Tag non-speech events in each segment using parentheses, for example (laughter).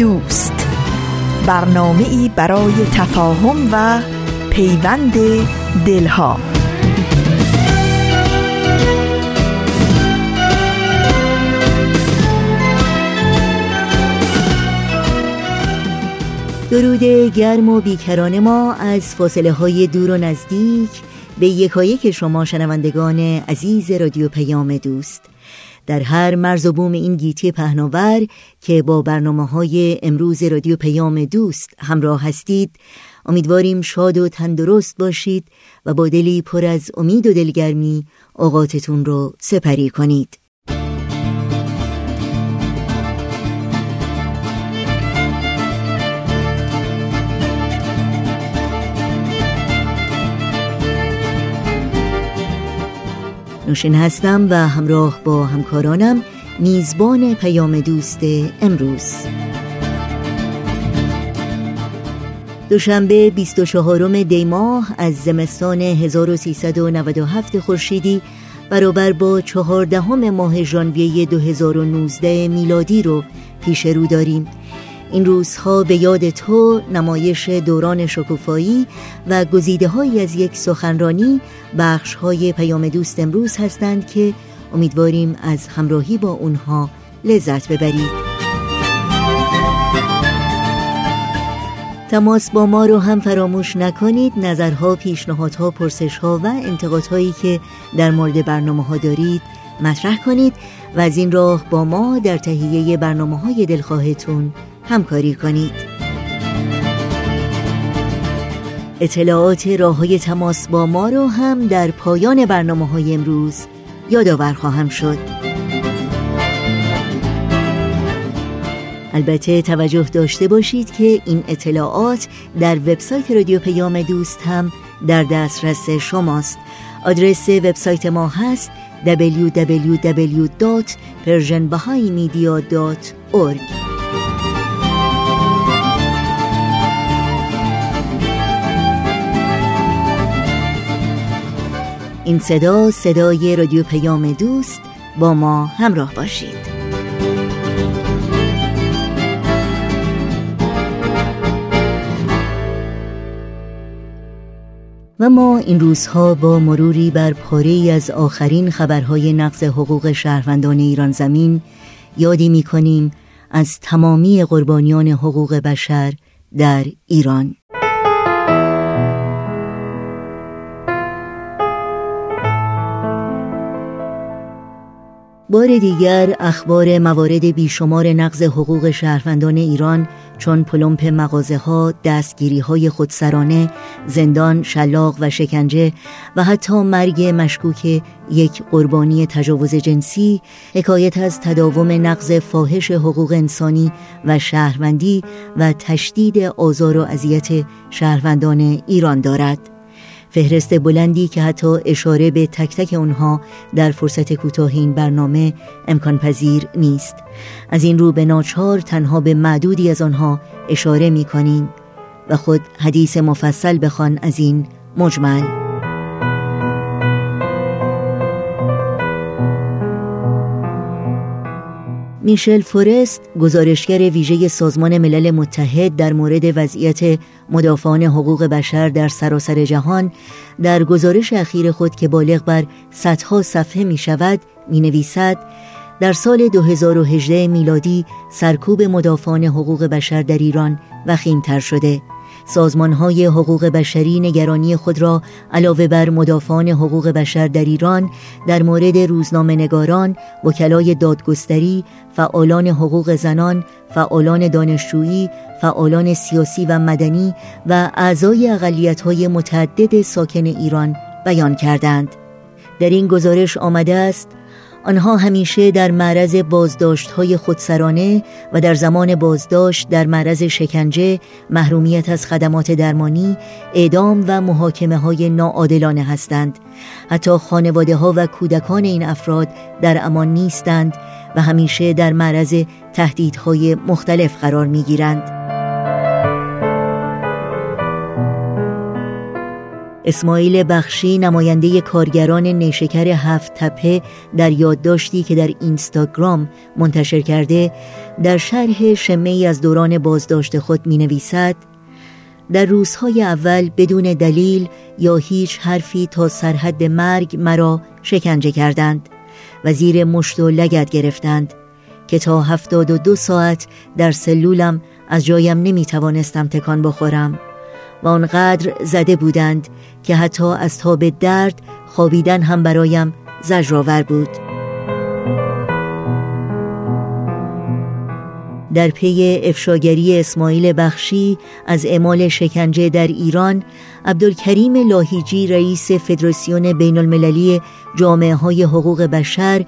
دوست. برنامه ای برای تفاهم و پیوند دلها. درود گرم و بیکران ما از فاصله های دور و نزدیک به یکایک شما شنوندگان عزیز رادیو پیام دوست. در هر مرز و بوم این گیتی پهناور که با برنامه های امروز رادیو پیام دوست همراه هستید امیدواریم شاد و تندرست باشید و با دلی پر از امید و دلگرمی اوقاتتون رو سپری کنید. نوشین هستم و همراه با همکارانم میزبان پیام دوست امروز. دوشنبه 24 دی ماه از زمستان 1397 خورشیدی برابر با چهاردهم ماه ژانویه 2019 میلادی رو پیش رو داریم. این روزها به یاد تو نمایش دوران شکوفایی و گزیده های از یک سخنرانی بخش های پیام دوست امروز هستند که امیدواریم از همراهی با اونها لذت ببرید. تماس با ما رو هم فراموش نکنید. نظرها، پیشنهادها، پرسشها و انتقادهایی که در مورد برنامه ها دارید مطرح کنید و از این راه با ما در تهیه برنامه های دلخواهتون همکاری کنید. اطلاعات راه های تماس با ما رو هم در پایان برنامه های امروز یادآور خواهم شد. البته توجه داشته باشید که این اطلاعات در وبسایت رادیو پیام دوست هم در دسترس شماست. آدرس وبسایت ما هست www.persianbahaimedia.org این صدا صدای رادیو پیام دوست با ما همراه باشید. و ما این روزها با مروری بر پاره از آخرین خبرهای نقض حقوق شهروندان ایران زمین یادی می کنیم از تمامی قربانیان حقوق بشر در ایران. بار دیگر اخبار موارد بیشمار نقض حقوق شهروندان ایران چون پلمپ مغازه ها، دستگیری های خودسرانه، زندان، شلاق و شکنجه و حتی مرگ مشکوک یک قربانی تجاوز جنسی حکایت از تداوم نقض فاحش حقوق انسانی و شهروندی و تشدید آزار و اذیت شهروندان ایران دارد. فهرست بلندی که حتی اشاره به تک تک اونها در فرصت کوتاه این برنامه امکان پذیر نیست. از این رو به ناچار تنها به معدودی از آنها اشاره می کنیم و خود حدیث مفصل بخوان از این مجمل. میشل فورست گزارشگر ویژه سازمان ملل متحد در مورد وضعیت مدافعان حقوق بشر در سراسر جهان در گزارش اخیر خود که بالغ بر صدها صفحه می شود می نویسد در سال 2018 میلادی سرکوب مدافعان حقوق بشر در ایران وخیمتر شده. سازمان های حقوق بشری نگرانی خود را علاوه بر مدافعان حقوق بشر در ایران در مورد روزنامه نگاران، وکلای دادگستری، فعالان حقوق زنان، فعالان دانشجویی، فعالان سیاسی و مدنی و اعضای اقلیت های متعدد ساکن ایران بیان کردند. در این گزارش آمده است آنها همیشه در معرض بازداشت های خودسرانه و در زمان بازداشت در معرض شکنجه، محرومیت از خدمات درمانی، اعدام و محاکمه های ناعادلانه هستند. حتی خانواده ها و کودکان این افراد در امان نیستند و همیشه در معرض تهدیدهای مختلف قرار می گیرند. اسماعیل بخشی نماینده کارگران نیشکر هفت تپه در یادداشتی که در اینستاگرام منتشر کرده در شرح شمه از دوران بازداشت خود می نویسد در روزهای اول بدون دلیل یا هیچ حرفی تا سرحد مرگ مرا شکنجه کردند و زیر مشت و لگت گرفتند که تا هفتاد و دو ساعت در سلولم از جایم نمی توانستم تکان بخورم. و آنقدر زده بودند که حتی از تاب درد خوابیدن هم برایم زجرآور بود. در پی افشاگری اسماعیل بخشی از اعمال شکنجه در ایران عبدالکریم لاهیجی رئیس فدراسیون بین المللی جامعه های حقوق بشر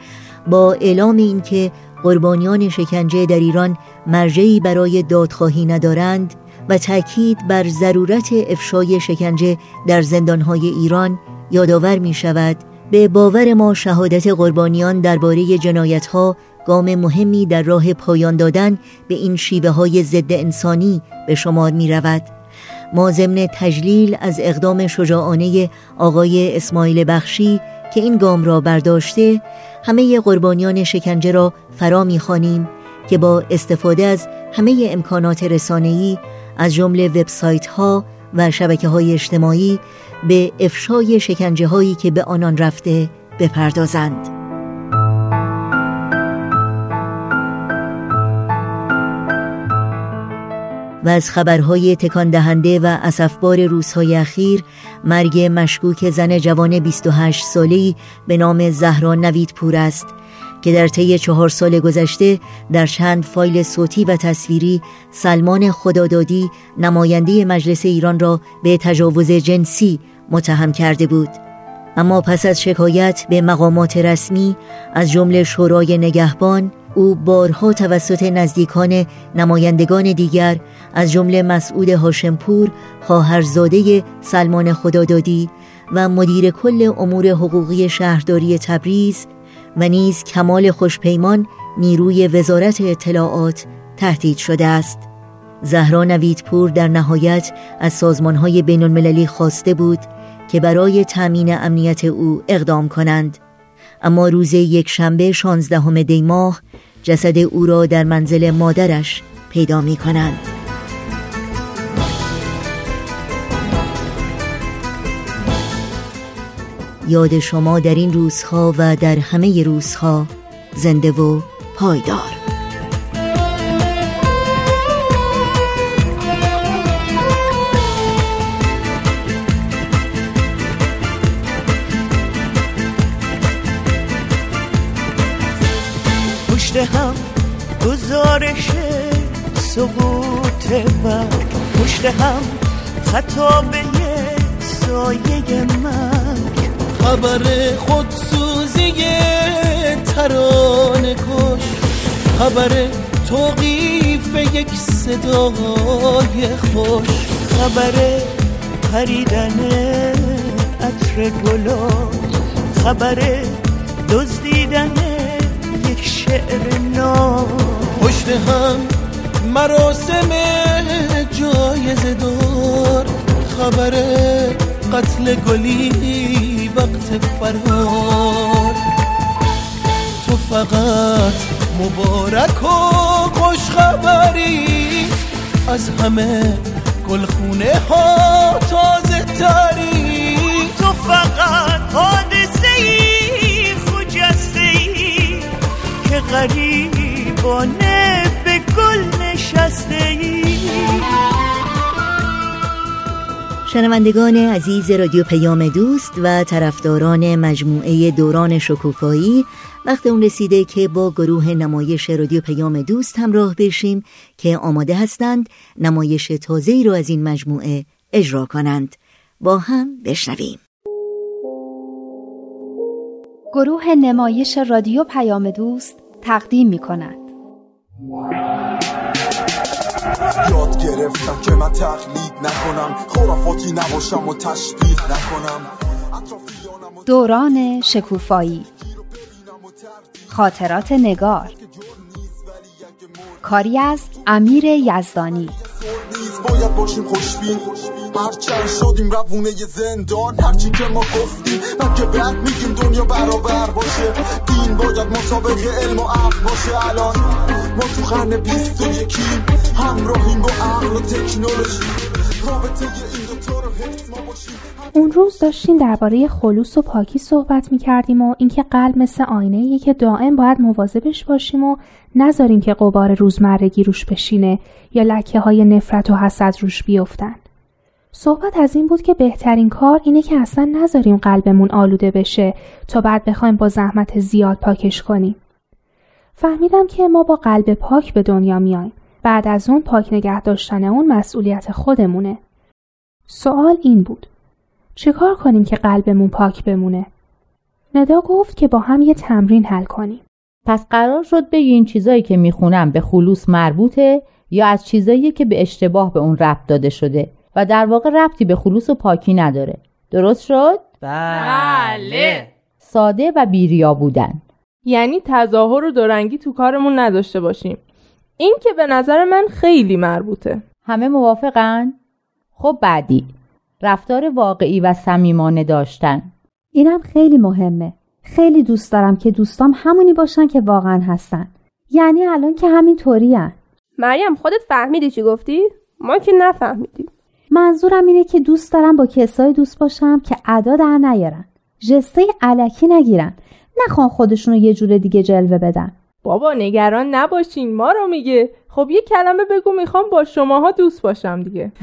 با اعلام اینکه قربانیان شکنجه در ایران مرجعی برای دادخواهی ندارند و تاکید بر ضرورت افشای شکنجه در زندانهای ایران یادآور می شود به باور ما شهادت قربانیان درباره جنایتها گام مهمی در راه پایان دادن به این شیوه های ضد انسانی به شمار می رود ما ضمن تجلیل از اقدام شجاعانه آقای اسماعیل بخشی که این گام را برداشته همه قربانیان شکنجه را فرا می‌خوانیم که با استفاده از همه امکانات رسانه‌ای از جمله وبسایت ها و شبکه های اجتماعی به افشای شکنجه هایی که به آنان رفته بپردازند. و از خبرهای تکان دهنده و اسفبار روزهای اخیر مرگ مشکوک زن جوان 28 ساله‌ای به نام زهرا نویدپور است که در طی چهار سال گذشته در چند فایل صوتی و تصویری سلمان خدادادی نماینده مجلس ایران را به تجاوز جنسی متهم کرده بود. اما پس از شکایت به مقامات رسمی از جمله شورای نگهبان او بارها توسط نزدیکان نمایندگان دیگر از جمله مسعود هاشمپور خواهرزاده سلمان خدادادی و مدیر کل امور حقوقی شهرداری تبریز و نیز کمال خوشپیمان نیروی وزارت اطلاعات تهدید شده است. زهرا نویدپور در نهایت از سازمانهای بین المللی خواسته بود که برای تأمین امنیت او اقدام کنند. اما روز یک شنبه شانزدهم دی ماه جسد او را در منزل مادرش پیدا می کنند یاد شما در این روزها و در همه روزها زنده و پایدار. پشت هم گزارش سقوط و پشت هم خطابه سایه من. خبر خودسوزی ترانه کش. خبر توقیف یک صدای خوش. خبر پریدن عطر گلا خبر دزدیدن یک شعر نام. پشت هم مراسم جایزه دار. خبر قتل گلی وقت فرار تو فقط مبارک و خوش خبری از همه گلخونه ها تازه تری. تو فقط حادثه ای خجسته ای که غریبانه به گل نشسته ای شنوندگان عزیز رادیو پیام دوست و طرفداران مجموعه دوران شکوفایی وقت اون رسیده که با گروه نمایش رادیو پیام دوست همراه بشیم که آماده هستند نمایش تازه‌ای رو از این مجموعه اجرا کنند. با هم بشنویم. گروه نمایش رادیو پیام دوست تقدیم می کند یاد گرفتم که من تقلید نکنم. خرافاتی نباشم و تشبیه نکنم. دوران شکوفایی. خاطرات نگار. کاری از امیر یزدانی. باید باشیم خوشبین. هرچند شدیم روونه زندان هرچی که ما گفتیم من که بعد میگیم دنیا برابر باشه. دین باید مطابق علم و عقل باشه. الان ما تو قرن بیست و یکیم. همراهیم با عقل و تکنولوژی اون روز داشتیم درباره خلوص و پاکی صحبت می کردیم و اینکه قلب مثل آینه که دائم باید مواظبش باشیم و نذاریم که قبار روزمرگی روش بشینه یا لکه های نفرت و حسد روش بیفتن. صحبت از این بود که بهترین کار اینه که اصلا نذاریم قلبمون آلوده بشه تا بعد بخوایم با زحمت زیاد پاکش کنیم. فهمیدم که ما با قلب پاک به دنیا میایم. بعد از اون پاک نگه داشتن اون مسئولیت خودمونه. سوال این بود. چیکار کنیم که قلبمون پاک بمونه؟ ندا گفت که با هم یه تمرین حل کنیم. پس قرار شد بگین چیزایی که می‌خونم به خلوص مربوطه یا از چیزایی که به اشتباه به اون ربط داده شده و در واقع ربطی به خلوص و پاکی نداره. درست شد؟ بله ساده و بیریا بودن. یعنی تظاهر و دورنگی تو کارمون نداشته باشیم این که به نظر من خیلی مربوطه. همه موافقن؟ خب بعدی. رفتار واقعی و صمیمانه داشتن. اینم خیلی مهمه. خیلی دوست دارم که دوستام همونی باشن که واقعا هستن. یعنی الان که همین طوری مریم خودت فهمیدی چی گفتی؟ ما که نفهمیدیم. منظورم اینه که دوست دارم با کسایی دوست باشم که ادا در نیارن. جسته علکی نگیرن. نخوان خودشونو یه جور دیگه جلوه بدن. بابا نگران نباشین ما رو میگه. خب یه کلمه بگو می‌خوام با شماها دوست باشم دیگه. (laughs)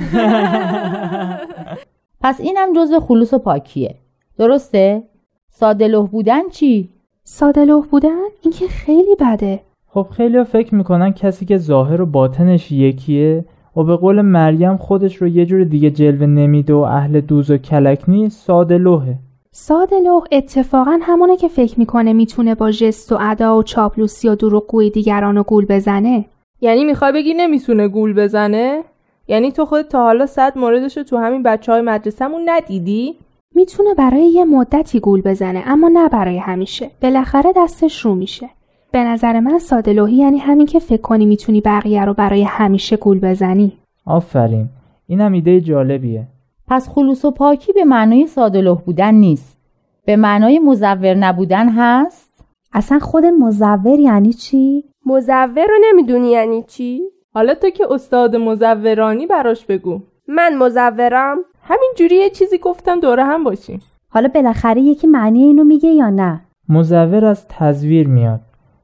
پس اینم جزو خلوص و پاکیه. درسته؟ ساده بودن چی؟ ساده بودن؟ این که خیلی بده. خب خیلی فکر می‌کنن کسی که ظاهر و باطنش یکیه و به قول مریم خودش رو یه جور دیگه جلوه نمیده و اهل دوز و کلک نیست ساده لوحه. ساده لوح اتفاقا همونه که فکر می‌کنه می‌تونه با جست و ادا و چاپلوسی و دروغگویی دیگران و گول بزنه. یعنی می‌خوای بگی نمی‌تونه گول بزنه؟ یعنی تو خودت تا حالا صد موردش رو تو همین بچه های مدرسهمون ندیدی؟ می‌تونه برای یه مدتی گول بزنه اما نه برای همیشه. بالاخره دستش رو میشه. به نظر من ساده لوحی یعنی همین که فکر کنی می‌تونی بقیه رو برای همیشه گول بزنی. آفرین. اینم ایده جالبیه. پس خلوص و پاکی به معنای ساده بودن نیست. به معنای مزور نبودن هست؟ اصلا خود مزور یعنی چی؟ مزور رو نمی‌دونی یعنی چی؟ حالا تو که استاد مزورانی براش بگو. من مزورم. همین جوری یه چیزی گفتم دوره هم باشیم حالا بالاخره یکی معنی اینو میگه یا نه؟ مزور از تزویر میاد.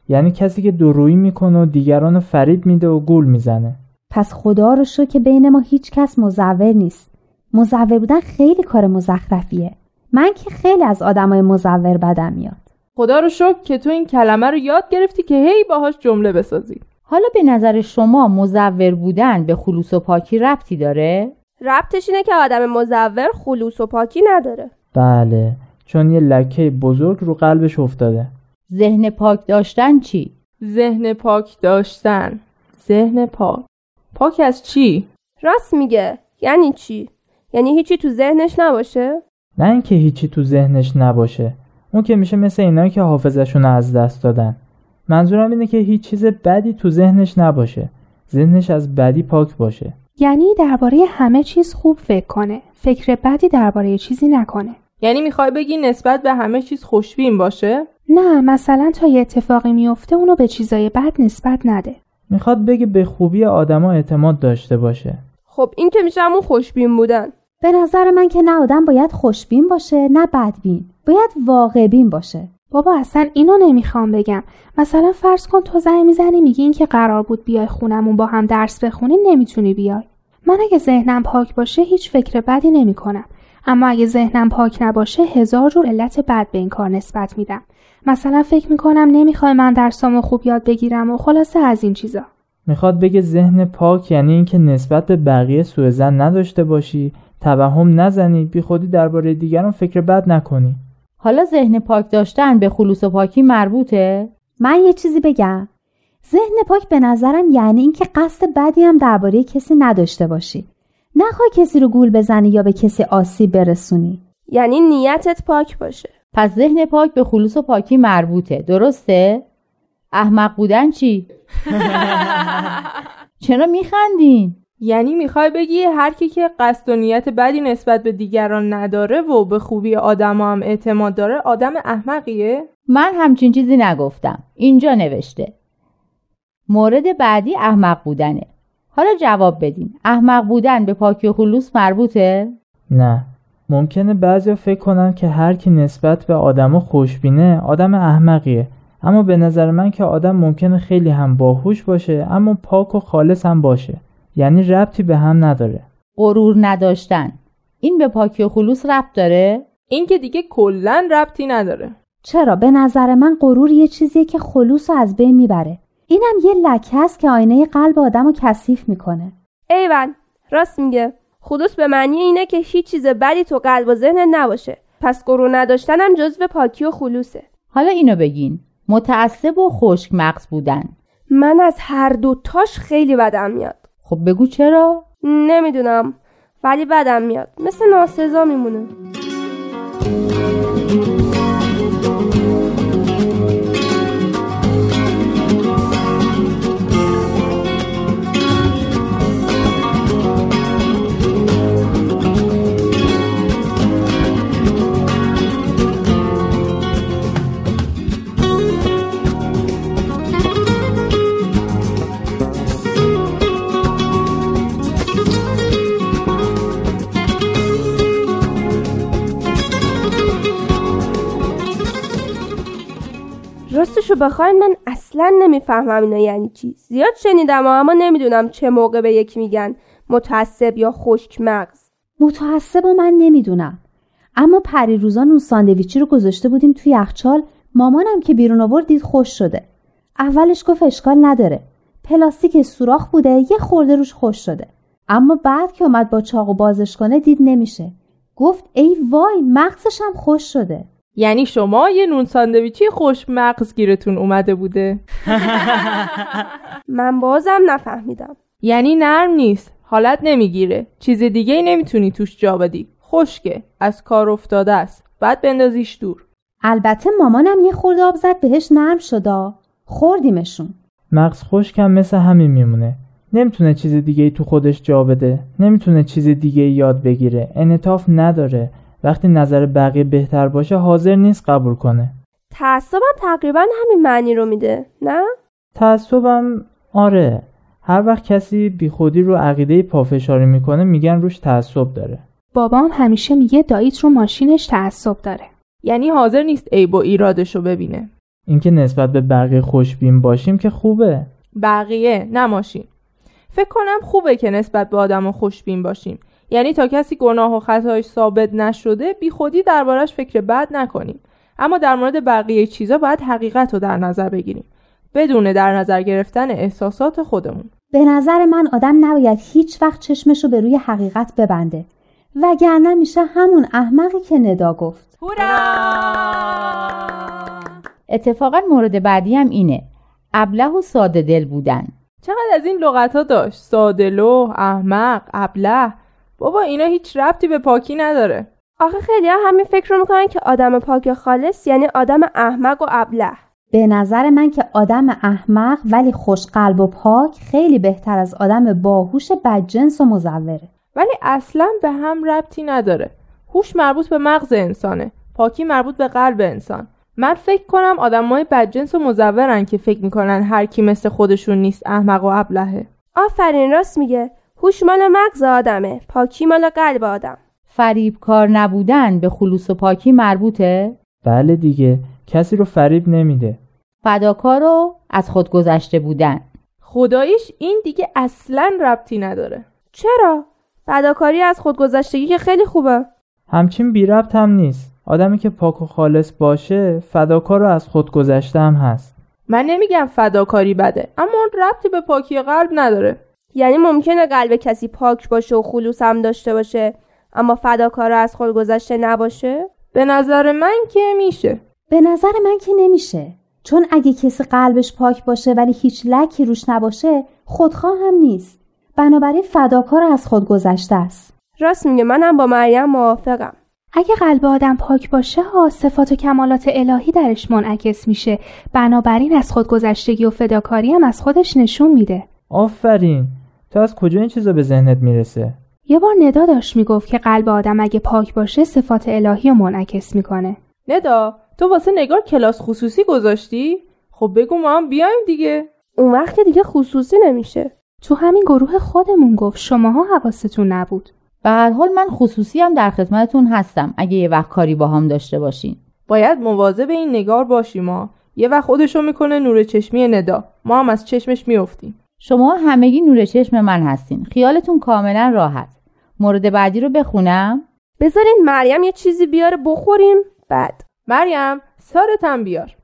یعنی کسی که درویی می‌کنه و دیگران رو فریب میده و گول می‌زنه. پس خدا رو شو که بین ما هیچ کس مزور نیست. مزور بودن خیلی کار مزخرفیه من که خیلی از آدمای مزور بدم میاد خدا رو شکر که تو این کلمه رو یاد گرفتی که هی باهاش جمله بسازی حالا به نظر شما مزور بودن به خلوص و پاکی ربطی داره؟ ربطش اینه که آدم مزور خلوص و پاکی نداره بله چون یه لکه بزرگ رو قلبش افتاده ذهن پاک داشتن چی؟ ذهن پاک داشتن ذهن پاک پاک از چی؟ راست میگه یعنی چی؟ یعنی هیچی تو ذهنش نباشه؟ نه اینکه هیچی تو ذهنش نباشه. اون که میشه مثل اینایی که حافظشون از دست دادن. منظورم اینه که هیچ چیز بدی تو ذهنش نباشه. ذهنش از بدی پاک باشه. یعنی درباره همه چیز خوب فکر کنه. فکر بدی درباره چیزی نکنه. یعنی می‌خوای بگی نسبت به همه چیز خوشبین باشه؟ نه مثلا تا یه اتفاقی میفته اونو به چیزای بد نسبت نده. می‌خواد بگه به خوبی آدما اعتماد داشته باشه. خب این که میشه همون خوشبین بودن. به نظر من که نه آدم باید خوشبین باشه نه بدبین. باید واقع بین باشه. بابا اصلا اینو نمی‌خوام بگم. مثلا فرض کن تو زنگ می‌زنی میگی این که قرار بود بیای خونمون با هم درس بخونی نمی‌تونی بیای. من اگه ذهنم پاک باشه هیچ فکر بدی نمی‌کنم. اما اگه ذهنم پاک نباشه هزار جور علت بد به این کار نسبت میدم. مثلا فکر می‌کنم نمی‌خوای من درسامو خوب یاد بگیرم و خلاصه از این چیزا. می‌خواد بگه ذهن پاک یعنی اینکه نسبت به بقیه سوء زن نداشته باشی. توهم نزنی بی خودی درباره دیگران فکر بد نکنی. حالا ذهن پاک داشتن به خلوص و پاکی مربوطه؟ من یه چیزی بگم. ذهن پاک به نظرم یعنی اینکه قصد بدی هم درباره کسی نداشته باشی. نخوای کسی رو گول بزنی یا به کسی آسیب برسونی. یعنی نیتت پاک باشه. پس ذهن پاک به خلوص و پاکی مربوطه درسته؟ احمق بودن چی؟ (laughs) چرا میخندین؟ یعنی می‌خوای بگی هر کی که قصد و نیت بدی نسبت به دیگران نداره و به خوبی آدم هم اعتماد داره آدم احمقیه؟ من همچین چیزی نگفتم. اینجا نوشته. مورد بعدی احمق بودنه. حالا جواب بدین. احمق بودن به پاکی و خلوص مربوطه؟ نه. ممکنه بعضی فکر کنن که هر کی نسبت به آدم خوشبینه آدم احمقیه. اما به نظر من که آدم ممکنه خیلی هم باهوش باشه اما پاک و خالص هم باشه. یعنی ربطی به هم نداره. غرور نداشتن. این به پاکی و خلوص ربط داره؟ این که دیگه کلا ربطی نداره. چرا؟ به نظر من غرور یه چیزیه که خلوص رو از بین می‌بره. اینم یه لکه است که آینه قلب آدم رو کثیف می‌کنه. ایول راست میگه. خلوص به معنی اینه که هیچ چیز بدی تو قلب و ذهن نباشه. پس غرور نداشتنم جزو پاکی و خلوصه. حالا اینو بگین. متعصب و خشک مغز بودن. من از هر دو تاش خیلی بدم میاد. خب بگو چرا؟ نمی‌دونم ولی بدم میاد مثل ناسزا میمونه راستشو بخواین من اصلا نمی‌فهمم اینا یعنی چی. زیاد شنیدم اما نمی‌دونم چه موقع به یکی میگن. متعصب یا خشک مغز. متعصب من نمی‌دونم. اما پریروزان اون ساندویچی رو گذاشته بودیم توی یخچال. مامانم که بیرون آورد دید خوش شده. اولش گفت اشکال نداره. پلاستیک سوراخ بوده یه خورده روش خوش شده. اما بعد که اومد با چاقو بازش کنه دید نمیشه. گفت ای وای مغزش هم خوش شده. یعنی شما یه نون ساندویچی خوش مغز گیرتون اومده بوده. (laughs) من بازم نفهمیدم. یعنی نرم نیست حالت نمی‌گیره. چیز دیگه ای نمی‌تونی توش جا بدی. خشکه از کار افتاده است. بعد بندازیش دور. البته مامانم یه خورده آب زد بهش نرم شده خوردیمشون. مغز خشکم مثل همین میمونه. نمی‌تونه چیز دیگه ای تو خودش جا بده. نمی‌تونه چیز دیگه ای یاد بگیره. انعطاف نداره. وقتی نظر بقیه بهتر باشه حاضر نیست قبول کنه. تعصبم تقریبا همین معنی رو میده نه؟ تعصبم آره. هر وقت کسی بیخودی رو عقیده پافشاری می‌کنه میگن روش تعصب داره. بابام همیشه میگه داییت رو ماشینش تعصب داره. یعنی حاضر نیست عیب و ایرادش رو ببینه. اینکه نسبت به بقیه خوشبین باشیم که خوبه. بقیه نه ماشین. فکر کنم خوبه که نسبت به آدم خوشبین باشیم. یعنی تا کسی گناه و خطایش ثابت نشده بی خودی دربارش فکر بد نکنیم. اما در مورد بقیه چیزا باید حقیقت رو در نظر بگیریم. بدون در نظر گرفتن احساسات خودمون. به نظر من آدم نباید هیچ وقت چشمش رو به روی حقیقت ببنده. وگرنه میشه همون احمقی که ندا گفت. اتفاقا مورد بعدی هم اینه. ابله و ساده دل بودن. چقدر از این لغت ها داشت سادلو احمق ابله. بابا اینا هیچ ربطی به پاکی نداره. آخه خیلی ها همین فکر رو می‌کنن که آدم پاک خالص یعنی آدم احمق و ابله. به نظر من که آدم احمق ولی خوشقلب و پاک خیلی بهتر از آدم باهوش بدجنس و مزوره. ولی اصلا به هم ربطی نداره. هوش مربوط به مغز انسانه. پاکی مربوط به قلب انسان. من فکر کنم آدمای بدجنس و مزورن که فکر می‌کنن هر کی مثل خودشون نیست احمق و ابلهه. آفرین راست میگه. هوش مال مغز آدمه. پاکی مال قلب آدم. فریب کار نبودن به خلوص و پاکی مربوطه؟ بله دیگه. کسی رو فریب نمیده. فداکار رو از خود گذشته بودن. خداییش این دیگه اصلا ربطی نداره. چرا؟ فداکاری از خودگذشتگی که خیلی خوبه. همچین بی ربط هم نیست. آدمی که پاک و خالص باشه فداکار رو از خود گذشته هم هست. من نمیگم فداکاری بده اما اون ربطی به پاکی قلب نداره. یعنی ممکنه قلب کسی پاک باشه و خلوص هم داشته باشه اما فداکار از خود گذشته نباشه؟ به نظر من که میشه. به نظر من که نمیشه. چون اگه کسی قلبش پاک باشه ولی هیچ لکی روش نباشه خودخواه هم نیست. بنابراین فداکار از خود گذشته است. راست میگه منم با مریم موافقم. اگه قلب آدم پاک باشه ها صفات و کمالات الهی درش منعکس میشه. بنابراین از خودگذشتگی و فداکاری هم از خودش نشون میده. آفرین. تو از کجا این چیزا به ذهنت می‌رسه؟ یه بار ندا داشت می‌گفت که قلب آدم اگه پاک باشه صفات الهی رو منعکس می‌کنه. ندا تو واسه نگار کلاس خصوصی گذاشتی؟ خب بگو ما هم بیایم دیگه. اون وقت دیگه خصوصی نمیشه. تو همین گروه خودمون گفت شماها حواستون نبود. به هر حال من خصوصی هم در خدمتتون هستم. اگه یه وقت کاری با هم داشته باشین. باید مواظب این نگار باشیم ما یه وقت خودشو می‌کنه نور چشمی ندا. ما هم از چشمش میافتیم. شما همگی نور چشم من هستین. خیالتون کاملا راحت. مورد بعدی رو بخونم. بذارین مریم یه چیزی بیاره بخوریم. بعد. مریم سارتم بیار.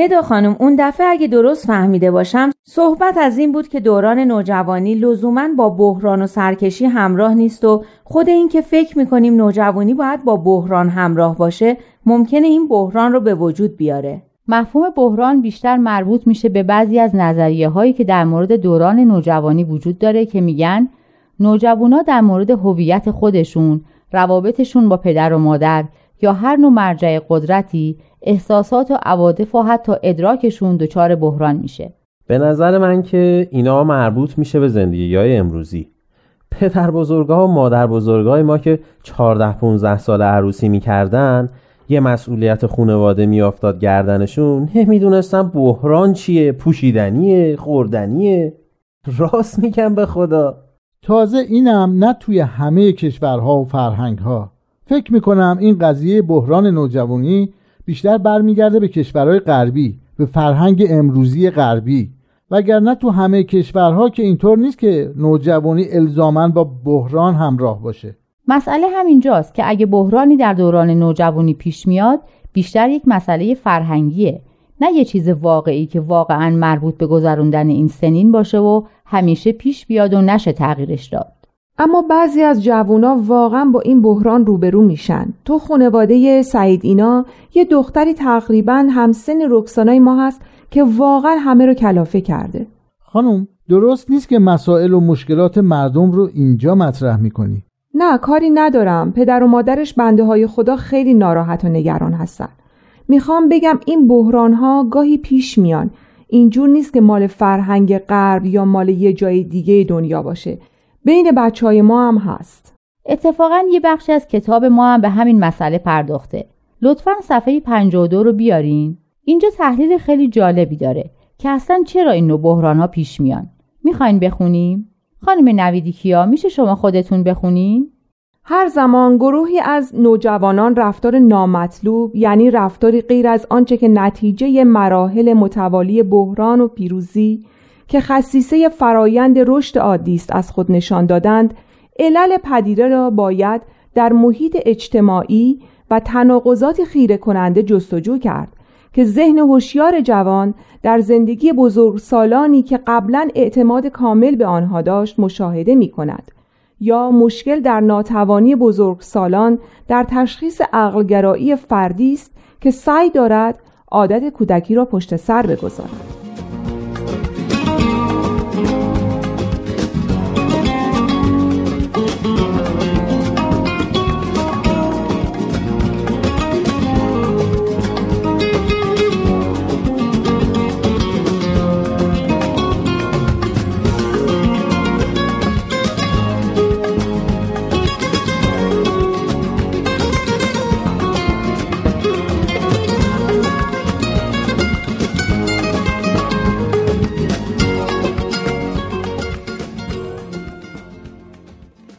ندا خانم اون دفعه اگه درست فهمیده باشم صحبت از این بود که دوران نوجوانی لزوما با بحران و سرکشی همراه نیست و خود این که فکر می‌کنیم نوجوانی باید با بحران همراه باشه ممکنه این بحران رو به وجود بیاره. مفهوم بحران بیشتر مربوط میشه به بعضی از نظریه هایی که در مورد دوران نوجوانی وجود داره که میگن نوجوانا در مورد هویت خودشون، روابطشون با پدر و مادر یا هر نوع مرجع قدرتی احساسات و عواطف و حتی ادراکشون دچار بحران میشه. به نظر من که اینا مربوط میشه به زندگی های امروزی. پدر بزرگاه و مادر بزرگاه ما که 14 15 سال عروسی می‌کردن یه مسئولیت خونواده میافتاد گردنشون نمی‌دونستم بحران چیه پوشیدنیه خوردنیه. راست میگم به خدا. تازه اینم نه توی همه کشورها و فرهنگها. فکر می‌کنم این قضیه بحران نوجوانی بیشتر برمیگرده به کشورهای غربی به فرهنگ امروزی غربی. وگرنه تو همه کشورها که اینطور نیست که نوجوانی الزاما با بحران همراه باشه. مسئله همینجاست که اگه بحرانی در دوران نوجوانی پیش میاد بیشتر یک مسئله فرهنگیه. نه یه چیز واقعی که واقعا مربوط به گذروندن این سنین باشه و همیشه پیش بیاد و نشه تغییرش داد. اما بعضی از جوونا واقعا با این بحران روبرو میشن. تو خانواده سعید اینا یه دختری تقریبا همسن رکسانای ما هست که واقعا همه رو کلافه کرده. خانم درست نیست که مسائل و مشکلات مردم رو اینجا مطرح می‌کنی. نه کاری ندارم. پدر و مادرش بنده های خدا خیلی ناراحت و نگران هستن. می‌خوام بگم این بحران ها گاهی پیش میان. اینجور نیست که مال فرهنگ غرب یا مال یه جای دیگه دنیا باشه. بین بچه های ما هم هست. اتفاقا یه بخشی از کتاب ما هم به همین مسئله پرداخته. لطفا صفحه 52 رو بیارین. اینجا تحلیل خیلی جالبی داره که اصلا چرا این نوع بحران ها پیش میان. می‌خواین بخونیم؟ خانم نویدی کیا میشه شما خودتون بخونین؟ هر زمان گروهی از نوجوانان رفتار نامطلوب یعنی رفتاری غیر از آنچه که نتیجه مراحل متوالی بحران و پیروزی که خصیصه فرایند رشد عادی است از خود نشان دادند علل پدیده را باید در محیط اجتماعی و تناقضات خیره کننده جستجو کرد که ذهن هوشیار جوان در زندگی بزرگسالانی که قبلا اعتماد کامل به آنها داشت مشاهده می کند یا مشکل در ناتوانی بزرگسالان در تشخیص عقلگرایی فردی است که سعی دارد عادت کودکی را پشت سر بگذارد.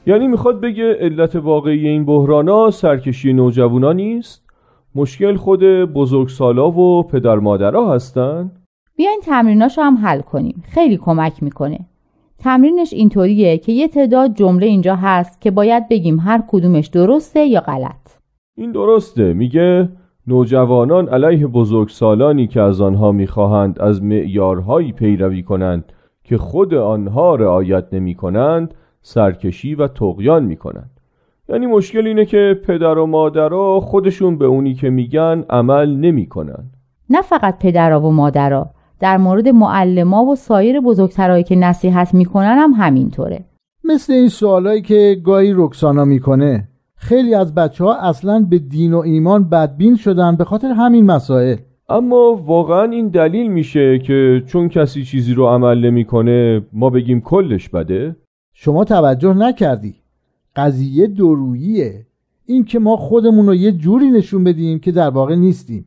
یعنی می‌خواد بگه علت واقعی این بحرانا سرکشی نوجوانا نیست؟ مشکل خود بزرگسالا و پدر مادرها هستن؟ بیاین تمریناشو هم حل کنیم. خیلی کمک می‌کنه. تمرینش اینطوریه که یه تعداد جمله اینجا هست که باید بگیم هر کدومش درسته یا غلط. این درسته. میگه نوجوانان علیه بزرگسالانی که از آنها می‌خواهند از معیارهایی پیروی کنند که خود آنها رعایت نمی کنند سرکشی و تقیان می کنند یعنی مشکل اینه که پدر و مادرها خودشون به اونی که میگن عمل نمی کنند نه فقط پدرها و مادرها در مورد معلما و سایر بزرگترهایی که نصیحت می‌کنن هم همینطوره. مثل این سوالایی که گاهی رکسانا می‌کنه خیلی از بچه ها اصلا به دین و ایمان بدبین شدن به خاطر همین مسائل. اما واقعا این دلیل میشه که چون کسی چیزی رو عمل نمی‌کنه ما بگیم کلش بده. شما توجه نکردی. قضیه دروییه این که ما خودمون رو یه جوری نشون بدیم که در واقع نیستیم.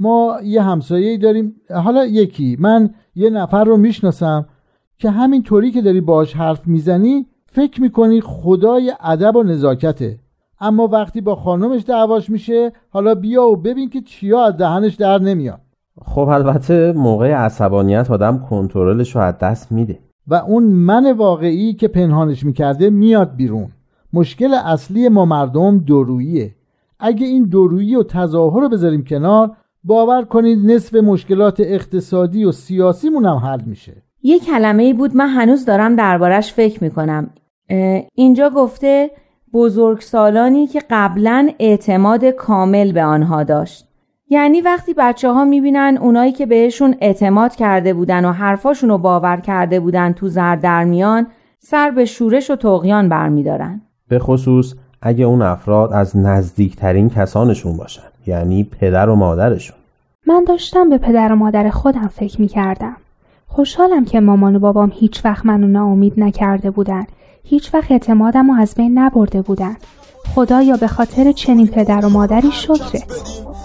ما یه همسایه داریم. حالا یکی. من یه نفر رو می‌شناسم که همین طوری که داری باش حرف می‌زنی فکر می‌کنی خدای ادب و نزاکته. اما وقتی با خانمش دعواش میشه حالا بیا و ببین که چیا از دهنش در نمیاد. خب البته موقع عصبانیت آدم کنترلش رو از دست میده. و اون من واقعی که پنهانش می‌کرده میاد بیرون. مشکل اصلی ما مردم دروییه اگه این درویی و تظاهر رو بذاریم کنار باور کنید نصف مشکلات اقتصادی و سیاسی هم حل میشه. یه کلمه ای بود من هنوز دارم دربارش فکر می‌کنم. اینجا گفته بزرگسالانی که قبلا اعتماد کامل به آنها داشت. یعنی وقتی بچه ها می‌بینن اونایی که بهشون اعتماد کرده بودن و حرفاشون رو باور کرده بودن تو زر در میان سر به شورش و تقیان برمیدارن. به خصوص اگه اون افراد از نزدیکترین کسانشون باشن یعنی پدر و مادرشون. من داشتم به پدر و مادر خودم فکر می‌کردم. خوشحالم که مامان و بابام هیچ وقت منو ناامید نکرده بودن. هیچ وقت اعتمادم رو از بین نبرده بودن. خدایا به خاطر چنین پدر و مادری شکره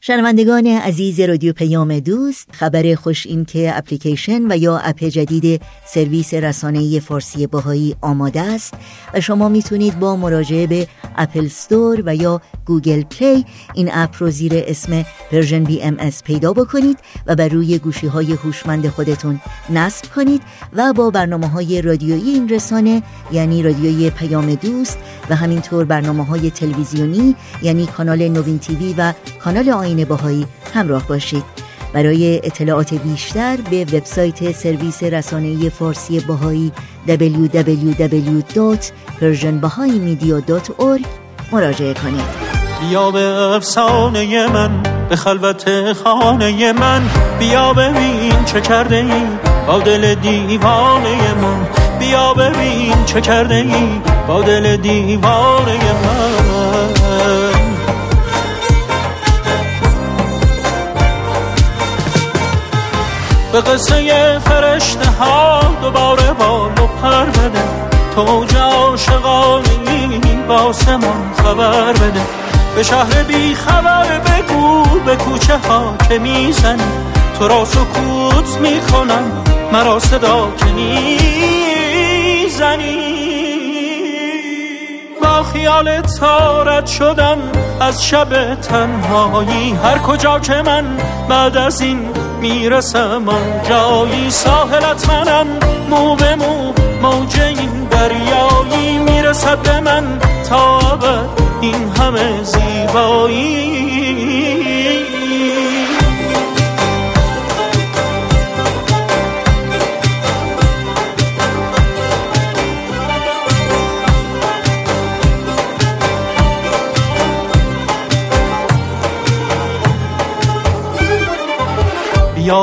شنوندگان عزیز رادیو پیام دوست خبر خوش این که اپلیکیشن و یا اپ جدید سرویس رسانه فارسی بهائی آماده است و شما می‌تونید با مراجعه به اپل ستور و یا گوگل پلی این اپ رو زیر اسم Persian BMS پیدا بکنید و بر روی گوشی های هوشمند خودتون نصب کنید و با برنامه های رادیویی این رسانه یعنی رادیوی پیام دوست و همینطور برنامه های تلویزیونی یعنی کانال نوین تیوی و کانال آین باهایی همراه باشید. برای اطلاعات بیشتر به وبسایت سرویس رسانه فارسی باهایی www.persianbahaimedia.org مراجعه کنید. بیا به افسانه من به خلوت خانه من. بیا ببین چه کرده ای با دل دیوانه من. بیا ببین چه کرده ای با دل دیوانه من. به قصه فرشته ها دوباره بال و پر بده. تو عاشقانی با سمان خبر بده. به شهر بی خبر بگو به کوچه ها که می‌زنی تو را سکوت می‌کنم مرا صدا که می‌زنی. خیال تارت شدم از شب تنهایی. هر کجا که من بعد از این می‌رسم آن جایی ساحلت منم. مو به مو موج این دریایی می‌رسد به من. تا این همه زیبایی.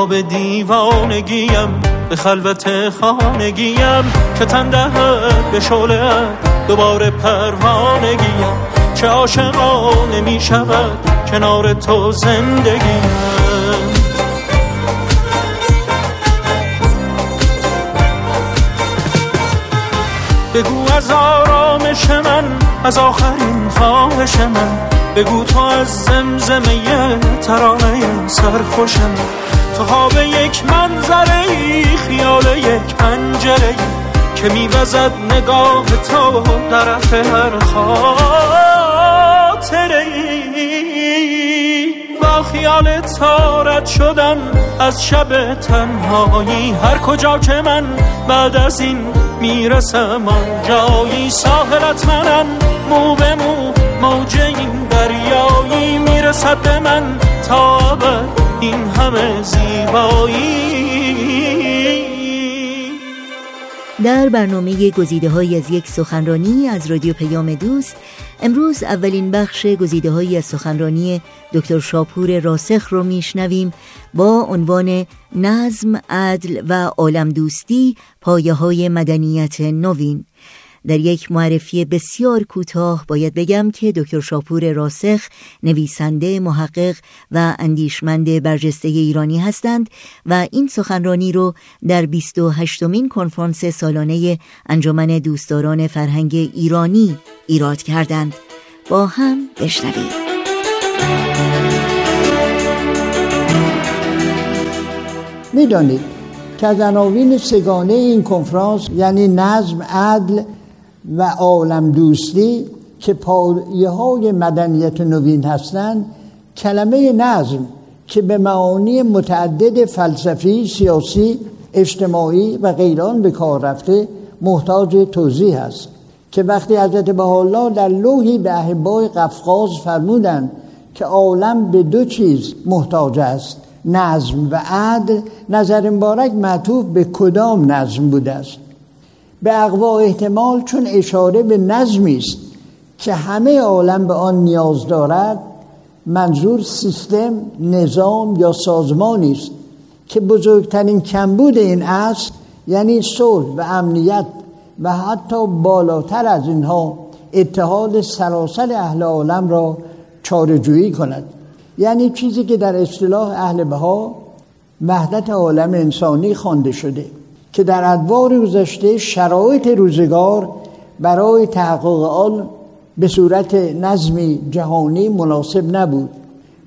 به دیوانگیم به خلوت خانگیم که تنده به شعله دوباره پروانگیم. چه عاشقانه می شود کنار تو زندگیم. بگو از آرامش من از آخرین خواهش من. بگو تو از زمزمه ترانه سرخوشم. خواب یک منظره خیال یک پنجره که میوزد نگاه تو طرف هر خاطره با خیال تارت شدن از شب تنهایی هر کجا که من بعد از این می‌رسم جایی ساحلت منم مو به مو موج این دریایی می‌رسد به من تا این همه زیبایی. در برنامه گزیده های از یک سخنرانی از رادیو پیام دوست امروز اولین بخش گزیده های از سخنرانی دکتر شاپور راسخ رو میشنویم با عنوان نظم، عدل و عالم دوستی پایه های مدنیت نوین. در یک معرفی بسیار کوتاه باید بگم که دکتر شاپور راسخ نویسنده محقق و اندیشمند برجسته ایرانی هستند و این سخنرانی رو در 28 مین کنفرانس سالانه انجمن دوستداران فرهنگ ایرانی ایراد کردند. با هم بشنوید می‌دانید که عناوین سگانه این کنفرانس یعنی نظم عدل و عالم دوستی که پایه های مدنیت نوین هستند کلمه نظم که به معانی متعدد فلسفی، سیاسی، اجتماعی و غیران به کار رفته محتاج توضیح است که وقتی حضرت بهاءالله در لوحی به احبای قفقاز فرمودند که عالم به دو چیز محتاج است نظم و عدل نظر مبارک معطوف به کدام نظم بوده است. به اقوا احتمال چون اشاره به نظمی است که همه عالم به آن نیاز دارد منظور سیستم نظام یا سازمانی است که بزرگترین کمبود این اصل یعنی صلح و امنیت و حتی بالاتر از اینها اتحاد سراسر اهل عالم را چارجویی کند. یعنی چیزی که در اصطلاح اهل بها وحدت عالم انسانی خوانده شده. که در ادوار گذشته شرایط روزگار برای تحقق آن به صورت نظمی جهانی مناسب نبود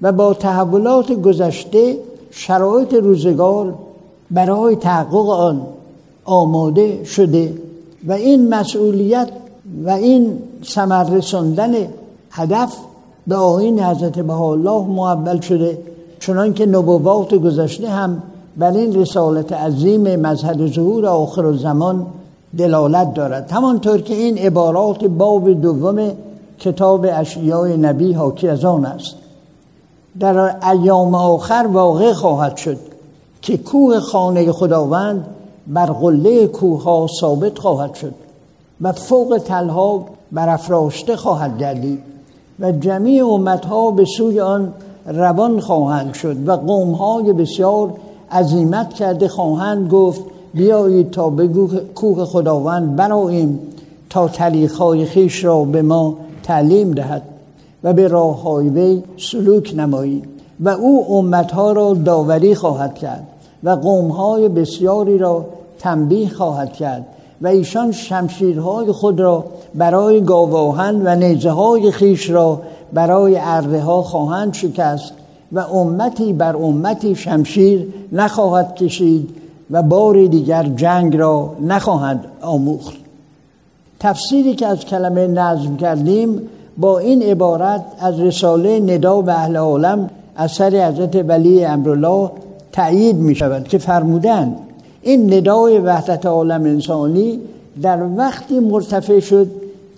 و با تحولات گذشته شرایط روزگار برای تحقق آن آماده شده و این مسئولیت و این ثمر رساندن هدف به آین حضرت بهاءالله معول شده چنان که نبوات گذشته هم بر این رسالت عظیم مذهب ظهور آخر زمان دلالت دارد. همانطور که این عبارات باب دوم کتاب اشیاء نبی حاکی از آن است. در ایام آخر واقع خواهد شد که کوه خانه خداوند بر قله کوه ها ثابت خواهد شد و فوق تلها برافراشته خواهد گردید و جمیع امتها به سوی آن روان خواهند شد و قوم های بسیار عظیمت کرده خواهند گفت بیایید تا به کوه خداوند براییم تا های خیش را به ما تعلیم دهد و به راه های وی سلوک نماییم و او امتها را داوری خواهد کرد و های بسیاری را تنبیه خواهد کرد و ایشان شمشیرهای خود را برای گاواهن و نیزه های خیش را برای اره ها خواهند شکست. و امتی بر امتی شمشیر نخواهد کشید و بار دیگر جنگ را نخواهند آموخت. تفسیری که از کلمه نظم کردیم با این عبارت از رساله ندا به اهل عالم اثر حضرت ولی امرالله تأیید می شود که فرمودند این ندای وحدت عالم انسانی در وقتی مرتفع شد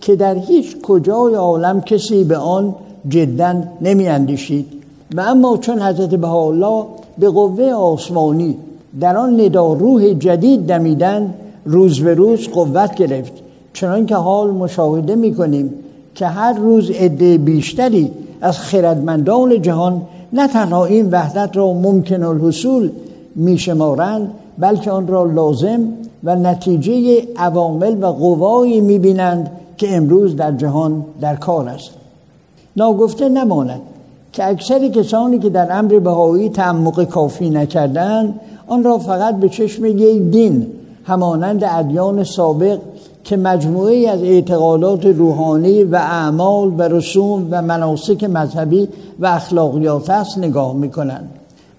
که در هیچ کجای عالم کسی به آن جدا نمی اندیشید. و اما چون حضرت بهاءالله به قوه آسمانی در آن ندا روح جدید دمیدن روز به روز قوت گرفت. چنان که حال مشاهده می کنیم که هر روز عده بیشتری از خردمندان جهان نه تنها این وحدت را ممکن الحصول می شمارند بلکه آن را لازم و نتیجه عوامل و قوایی می بینند که امروز در جهان در کار است. ناگفته نماند که اکثر کسانی که در امر بهایی تعمق کافی نکردند آن را فقط به چشم یک دین همانند ادیان سابق که مجموعه از اعتقادات روحانی و اعمال و رسوم و مناسک مذهبی و اخلاقیات است نگاه می‌کنند.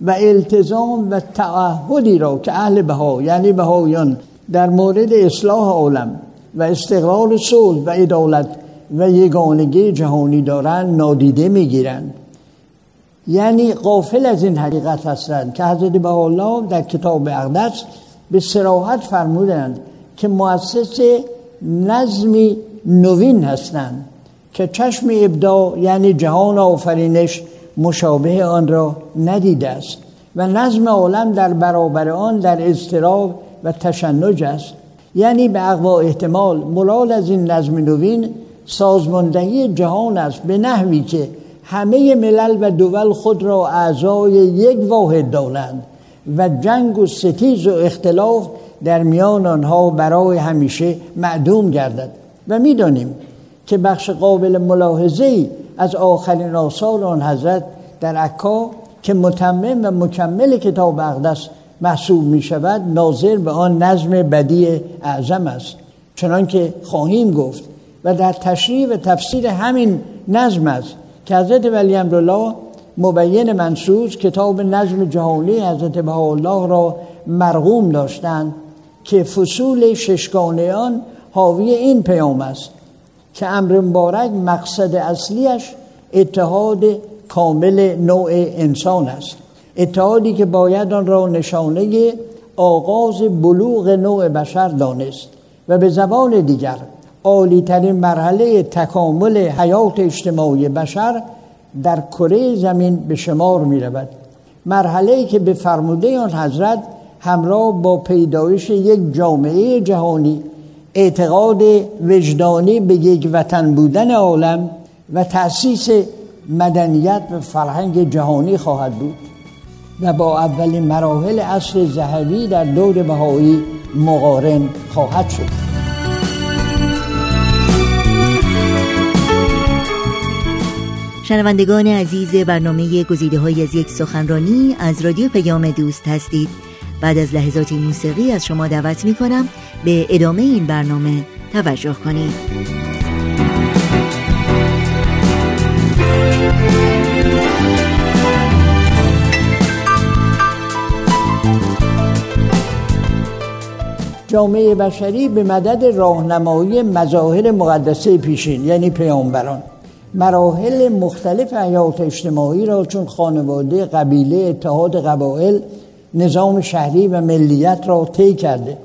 و التزام و تعهدی را که اهل بها یعنی بهایان در مورد اصلاح عالم و استقرار صلح و عدالت و یگانگی جهانی دارند نادیده می‌گیرند. یعنی قافل از این حقیقت هستند که حضرت بهاءالله در کتاب اقدس به سراحت فرمودند که مؤسس نظمی نوین هستند که چشم ابداع یعنی جهان آفرینش مشابه آن را ندیده است و نظم عالم در برابر آن در اضطراب و تشنج است. یعنی به اقوا احتمال مراد از این نظم نوین سازماندهی جهان است به نحوی که همه ملل و دول خود را اعضای یک واحد دانند و جنگ و ستیز و اختلاف در میان آنها برای همیشه معدوم گردد. و می‌دانیم که بخش قابل ملاحظه از آخرین آثار آن حضرت در عکا که متمم و مکمل کتاب اقدس محسوب می شود ناظر به آن نظم بدی اعظم است. چنان که خواهیم گفت و در تشریح و تفسیر همین نظم است که حضرت ولی امرالله مبین منصوص کتاب نظم جهانی حضرت بهاءالله را مرغوم داشتند که فصول ششگانه آن حاوی این پیام است که امر مبارک مقصد اصلیش اتحاد کامل نوع انسان است اتحادی که باید آن را نشانه آغاز بلوغ نوع بشر دانست و به زبان دیگر عالی مرحله تکامل حیات اجتماعی بشر در کره زمین به شمار می رود مرحله که به فرموده آن حضرت همراه با پیدایش یک جامعه جهانی اعتقاد وجدانی به یک وطن بودن عالم و تأسیس مدنیت و فرهنگ جهانی خواهد بود و با اولین مراحل عصر زهوی در دور بهایی مقارن خواهد شد. شنوندگان عزیز برنامه گزیده های از یک سخنرانی از رادیو پیام دوست هستید. بعد از لحظاتی موسیقی از شما دعوت می کنم به ادامه این برنامه توجه کنید. جامعه بشری به مدد راهنمایی مظاهر مقدسه پیشین یعنی پیامبران. مراحل مختلف حیات اجتماعی را چون خانواده قبیله اتحاد قبایل نظام شهری و ملیت را طی کرده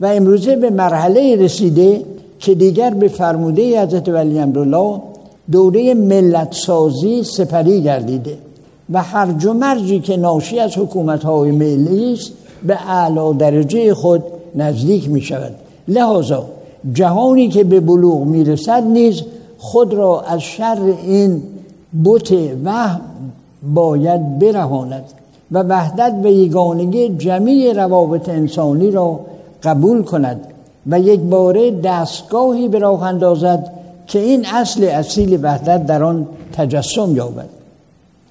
و امروزه به مرحله رسیده که دیگر به فرموده حضرت ولی امرالله دوره ملت سازی سپری گردیده و هر و مرجی که ناشی از حکومت های ملی است به اعلی درجه خود نزدیک می شود لحاظا جهانی که به بلوغ می رسد نیز خود را از شر این بوت وهم باید برهاند و وحدت و یگانگی جمعی روابط انسانی را قبول کند و یک باره دستگاهی به راه اندازد که این اصل اصیل وحدت در آن تجسم یابد.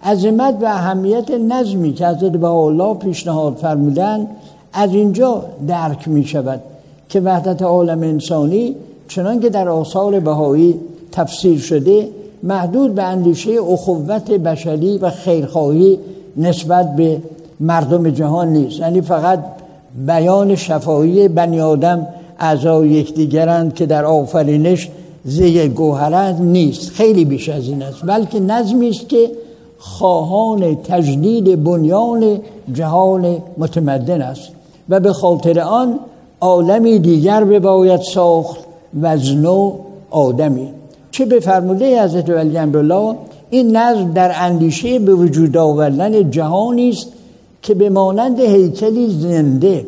عظمت و اهمیت نظمی که حضرت الله پیشنهاد فرمودن از اینجا درک می شود که وحدت عالم انسانی چنان که در آثار بهایی تفسیر شده محدود به اندیشه اخوت بشری و خیرخواهی نسبت به مردم جهان نیست. یعنی فقط بیان شفایی بنی آدم اعضای یکدیگرند که در آفرینش زی گوهرند نیست. خیلی بیش از این است. بلکه نظمی است که خواهان تجدید بنیان جهان متمدن است. و به خاطر آن عالمی دیگر بباید ساخت وزنو آدمی. چه به فرموده حضرت ولی امرالله؟ این نظم در اندیشه به وجود آوردن جهانی است که به مانند هیکلی زنده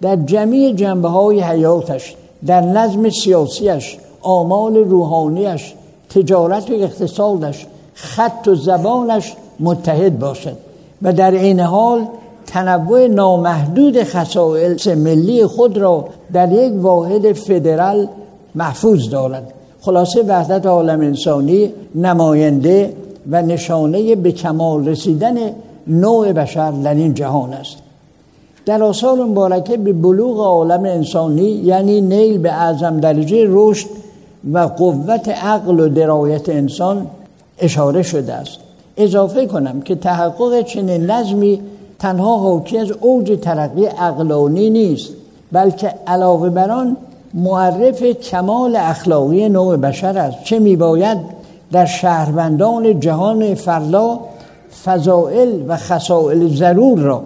در جمعی جنبه های حیاتش در نظم سیاسیش آمال روحانیش تجارت و اقتصادش خط و زبانش متحد باشد و در این حال تنوع نامحدود خصائص ملی خود را در یک واحد فدرال محفوظ دارد. خلاصه وحدت عالم انسانی نماینده و نشانه به کمال رسیدن نوع بشر در این جهان است. در آثار مبارکه به بلوغ عالم انسانی یعنی نیل به اعظم درجه رشد و قوت عقل و درایت انسان اشاره شده است. اضافه کنم که تحقق چنین نظمی تنها حاکی از اوج ترقی عقلانی نیست بلکه علاوه بر آن معرف کمال اخلاقی نوع بشر است. چه میباید در شهروندان جهان فردا فضائل و خصائل ضرور را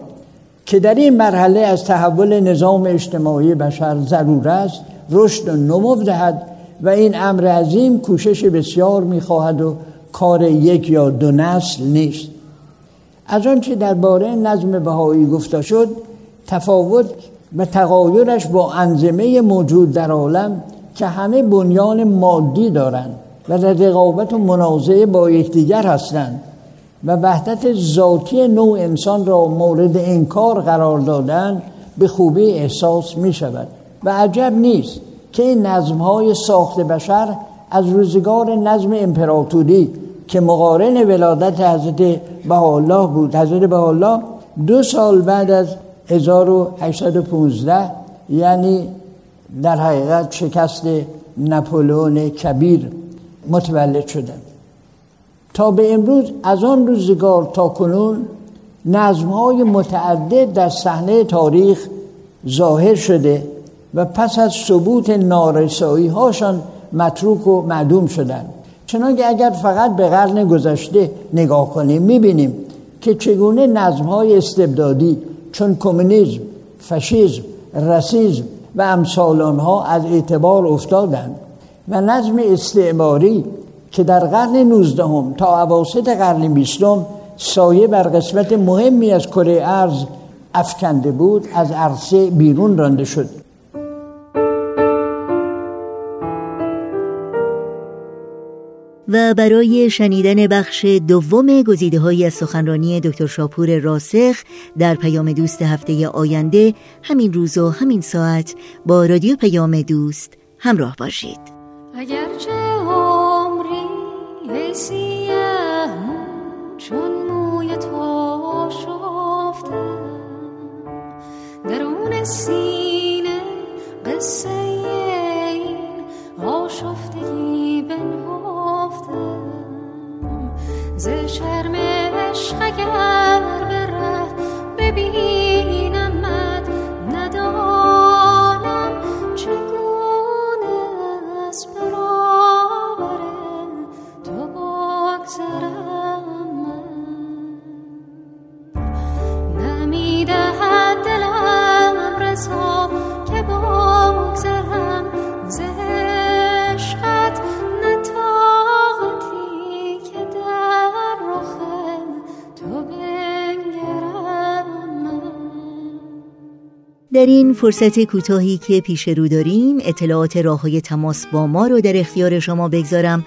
که در این مرحله از تحول نظام اجتماعی بشر ضرور است رشد و نمو دهد و این امر عظیم کوشش بسیار می‌خواهد و کار یک یا دو نسل نیست. از آنچه درباره نظم بهایی گفته شد تفاوت و تغایرش با انظمه موجود در عالم که همه بنیان مادی دارند و در رقابت و منازعه با یکدیگر هستند و وحدت ذاتی نوع انسان را مورد انکار قرار دادن به خوبی احساس می شود و عجب نیست که این نظم های ساخت بشر از روزگار نظم امپراتوری که مقارن ولادت حضرت بهاءالله بود. حضرت بهاءالله دو سال بعد از 1815 یعنی در حقیقت شکست نپولون کبیر متولد شدند تا به امروز از آن روزگار تا کنون نظم های متعدد در صحنه تاریخ ظاهر شده و پس از ثبوت نارسایی هاشان متروک و معدوم شدند چنانکه اگر فقط به قرن گذشته نگاه کنیم می‌بینیم که چگونه نظم های استبدادی چون کمونیسم، فاشیسم، رسیزم و امثال آنها از اعتبار افتادند و نظم استعماری که در قرن 19 تا اواسط قرن 20 سایه بر قسمت مهمی از کره ارز افکنده بود از عرصه بیرون رانده شد. و برای شنیدن بخش دوم گزیده های از سخنرانی دکتر شاپور راسخ در پیام دوست هفته آینده همین روز و همین ساعت با رادیو پیام دوست همراه باشید. اگرچه عمری سیه چون موی تو شفته درون سینه قصه again. در این فرصت کوتاهی که پیش رو داریم اطلاعات راه های تماس با ما رو در اختیار شما بگذارم.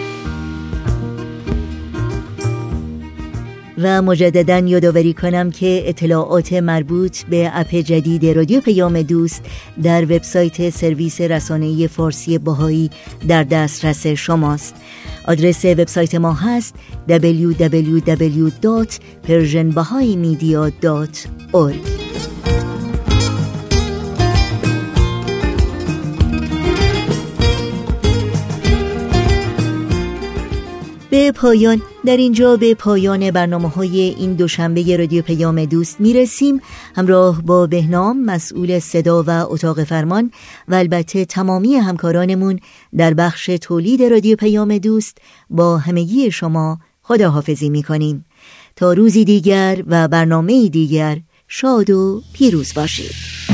و مجددا یادآوری کنم که اطلاعات مربوط به اپ جدید رادیو پیام دوست در وبسایت سرویس رسانه فارسی باهایی در دسترس شماست. آدرس وبسایت ما هست www.persianbahaimedia.org به پایان. در اینجا به پایان برنامه های این دوشنبه رادیو پیام دوست می‌رسیم. همراه با بهنام مسئول صدا و اتاق فرمان و البته تمامی همکارانمون در بخش تولید رادیو پیام دوست با همگی شما خداحافظی می‌کنیم. تا روزی دیگر و برنامه دیگر شاد و پیروز باشید.